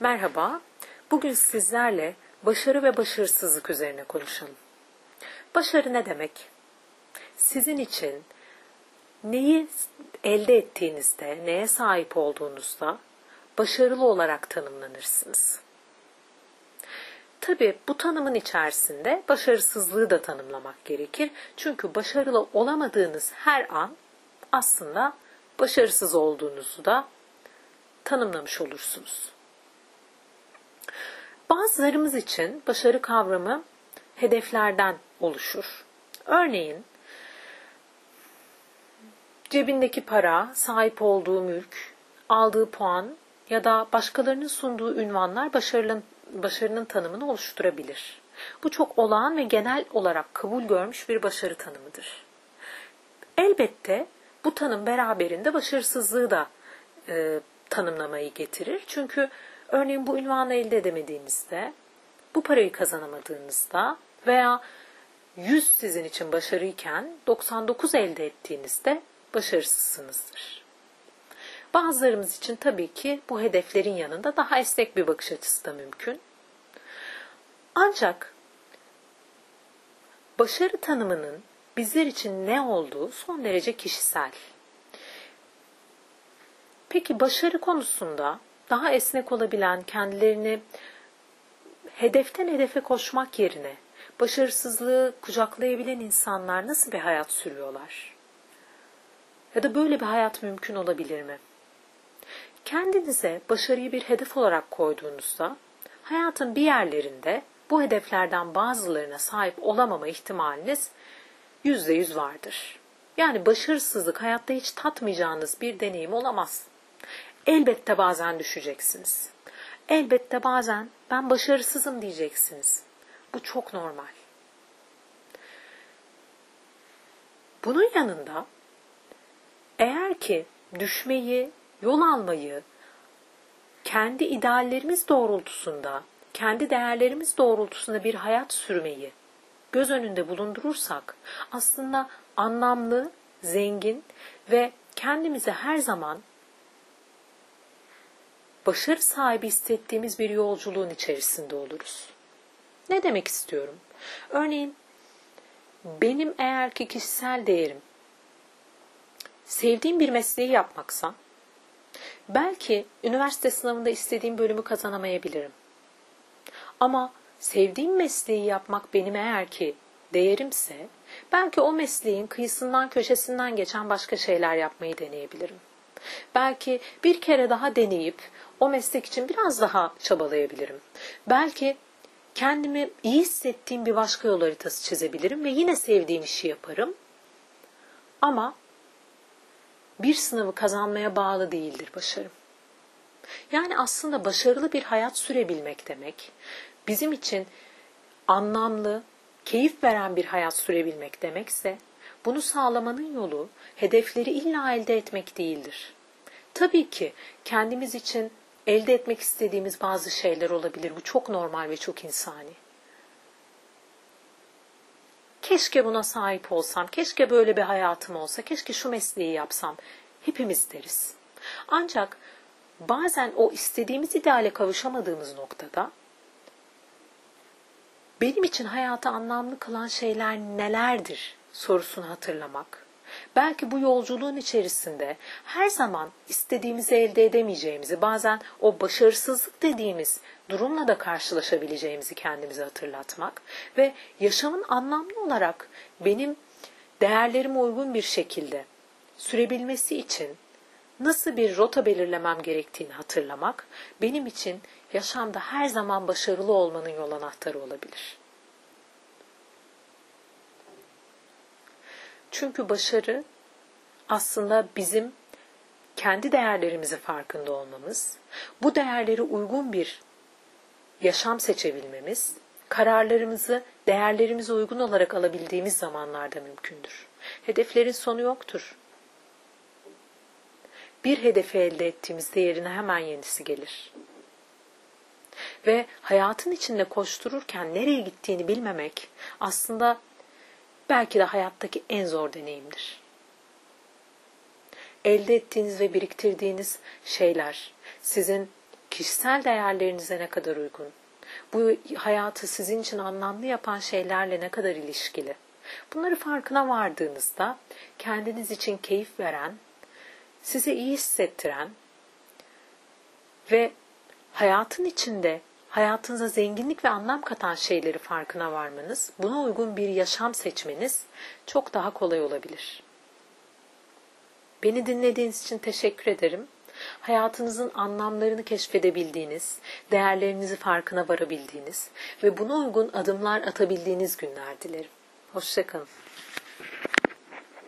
Merhaba, bugün sizlerle başarı ve başarısızlık üzerine konuşalım. Başarı ne demek? Sizin için neyi elde ettiğinizde, neye sahip olduğunuzda başarılı olarak tanımlanırsınız. Tabi bu tanımın içerisinde başarısızlığı da tanımlamak gerekir. Çünkü başarılı olamadığınız her an aslında başarısız olduğunuzu da tanımlamış olursunuz. Bazılarımız için başarı kavramı hedeflerden oluşur. Örneğin cebindeki para, sahip olduğu mülk, aldığı puan ya da başkalarının sunduğu ünvanlar başarının, başarının tanımını oluşturabilir. Bu çok olağan ve genel olarak kabul görmüş bir başarı tanımıdır. Elbette bu tanım beraberinde başarısızlığı da e, tanımlamayı getirir. Çünkü örneğin bu ünvanı elde edemediğinizde, bu parayı kazanamadığınızda veya 100 sizin için başarıyken 99 elde ettiğinizde başarısızsınızdır. Bazılarımız için tabii ki bu hedeflerin yanında daha esnek bir bakış açısı da mümkün. Ancak başarı tanımının bizler için ne olduğu son derece kişisel. Peki başarı konusunda daha esnek olabilen, kendilerini hedeften hedefe koşmak yerine başarısızlığı kucaklayabilen insanlar nasıl bir hayat sürüyorlar? Ya da böyle bir hayat mümkün olabilir mi? Kendinize başarıyı bir hedef olarak koyduğunuzda hayatın bir yerlerinde bu hedeflerden bazılarına sahip olamama ihtimaliniz yüzde yüz vardır. Yani başarısızlık hayatta hiç tatmayacağınız bir deneyim olamaz. Elbette bazen düşeceksiniz. Elbette bazen ben başarısızım diyeceksiniz. Bu çok normal. Bunun yanında eğer ki düşmeyi, yol almayı kendi ideallerimiz doğrultusunda, kendi değerlerimiz doğrultusunda bir hayat sürmeyi göz önünde bulundurursak aslında anlamlı, zengin ve kendimizi her zaman başarı sahibi hissettiğimiz bir yolculuğun içerisinde oluruz. Ne demek istiyorum? Örneğin benim eğer ki kişisel değerim sevdiğim bir mesleği yapmaksa belki üniversite sınavında istediğim bölümü kazanamayabilirim. Ama sevdiğim mesleği yapmak benim eğer ki değerimse belki o mesleğin kıyısından köşesinden geçen başka şeyler yapmayı deneyebilirim. Belki bir kere daha deneyip o meslek için biraz daha çabalayabilirim. Belki kendimi iyi hissettiğim bir başka yol haritası çizebilirim ve yine sevdiğim işi yaparım. Ama bir sınavı kazanmaya bağlı değildir başarım. Yani aslında başarılı bir hayat sürebilmek demek, bizim için anlamlı, keyif veren bir hayat sürebilmek demekse, bunu sağlamanın yolu hedefleri illa elde etmek değildir. Tabii ki kendimiz için elde etmek istediğimiz bazı şeyler olabilir. Bu çok normal ve çok insani. Keşke buna sahip olsam, keşke böyle bir hayatım olsa, keşke şu mesleği yapsam. Hepimiz deriz. Ancak bazen o istediğimiz ideale kavuşamadığımız noktada benim için hayatı anlamlı kılan şeyler nelerdir sorusunu hatırlamak Belki bu yolculuğun içerisinde her zaman istediğimizi elde edemeyeceğimizi, bazen o başarısızlık dediğimiz durumla da karşılaşabileceğimizi kendimize hatırlatmak ve yaşamın anlamlı olarak benim değerlerime uygun bir şekilde sürebilmesi için nasıl bir rota belirlemem gerektiğini hatırlamak benim için yaşamda her zaman başarılı olmanın yol anahtarı olabilir. Çünkü başarı aslında bizim kendi değerlerimizi farkında olmamız, bu değerlere uygun bir yaşam seçebilmemiz, kararlarımızı değerlerimize uygun olarak alabildiğimiz zamanlarda mümkündür. Hedeflerin sonu yoktur. Bir hedefi elde ettiğimizde yerine hemen yenisi gelir. Ve hayatın içinde koştururken nereye gittiğini bilmemek aslında belki de hayattaki en zor deneyimdir. Elde ettiğiniz ve biriktirdiğiniz şeyler sizin kişisel değerlerinize ne kadar uygun? Bu hayatı sizin için anlamlı yapan şeylerle ne kadar ilişkili? Bunları farkına vardığınızda kendiniz için keyif veren, size iyi hissettiren ve hayatın içinde hayatınıza zenginlik ve anlam katan şeyleri farkına varmanız, buna uygun bir yaşam seçmeniz çok daha kolay olabilir. Beni dinlediğiniz için teşekkür ederim. Hayatınızın anlamlarını keşfedebildiğiniz, değerlerinizi farkına varabildiğiniz ve buna uygun adımlar atabildiğiniz günler dilerim. Hoşçakalın.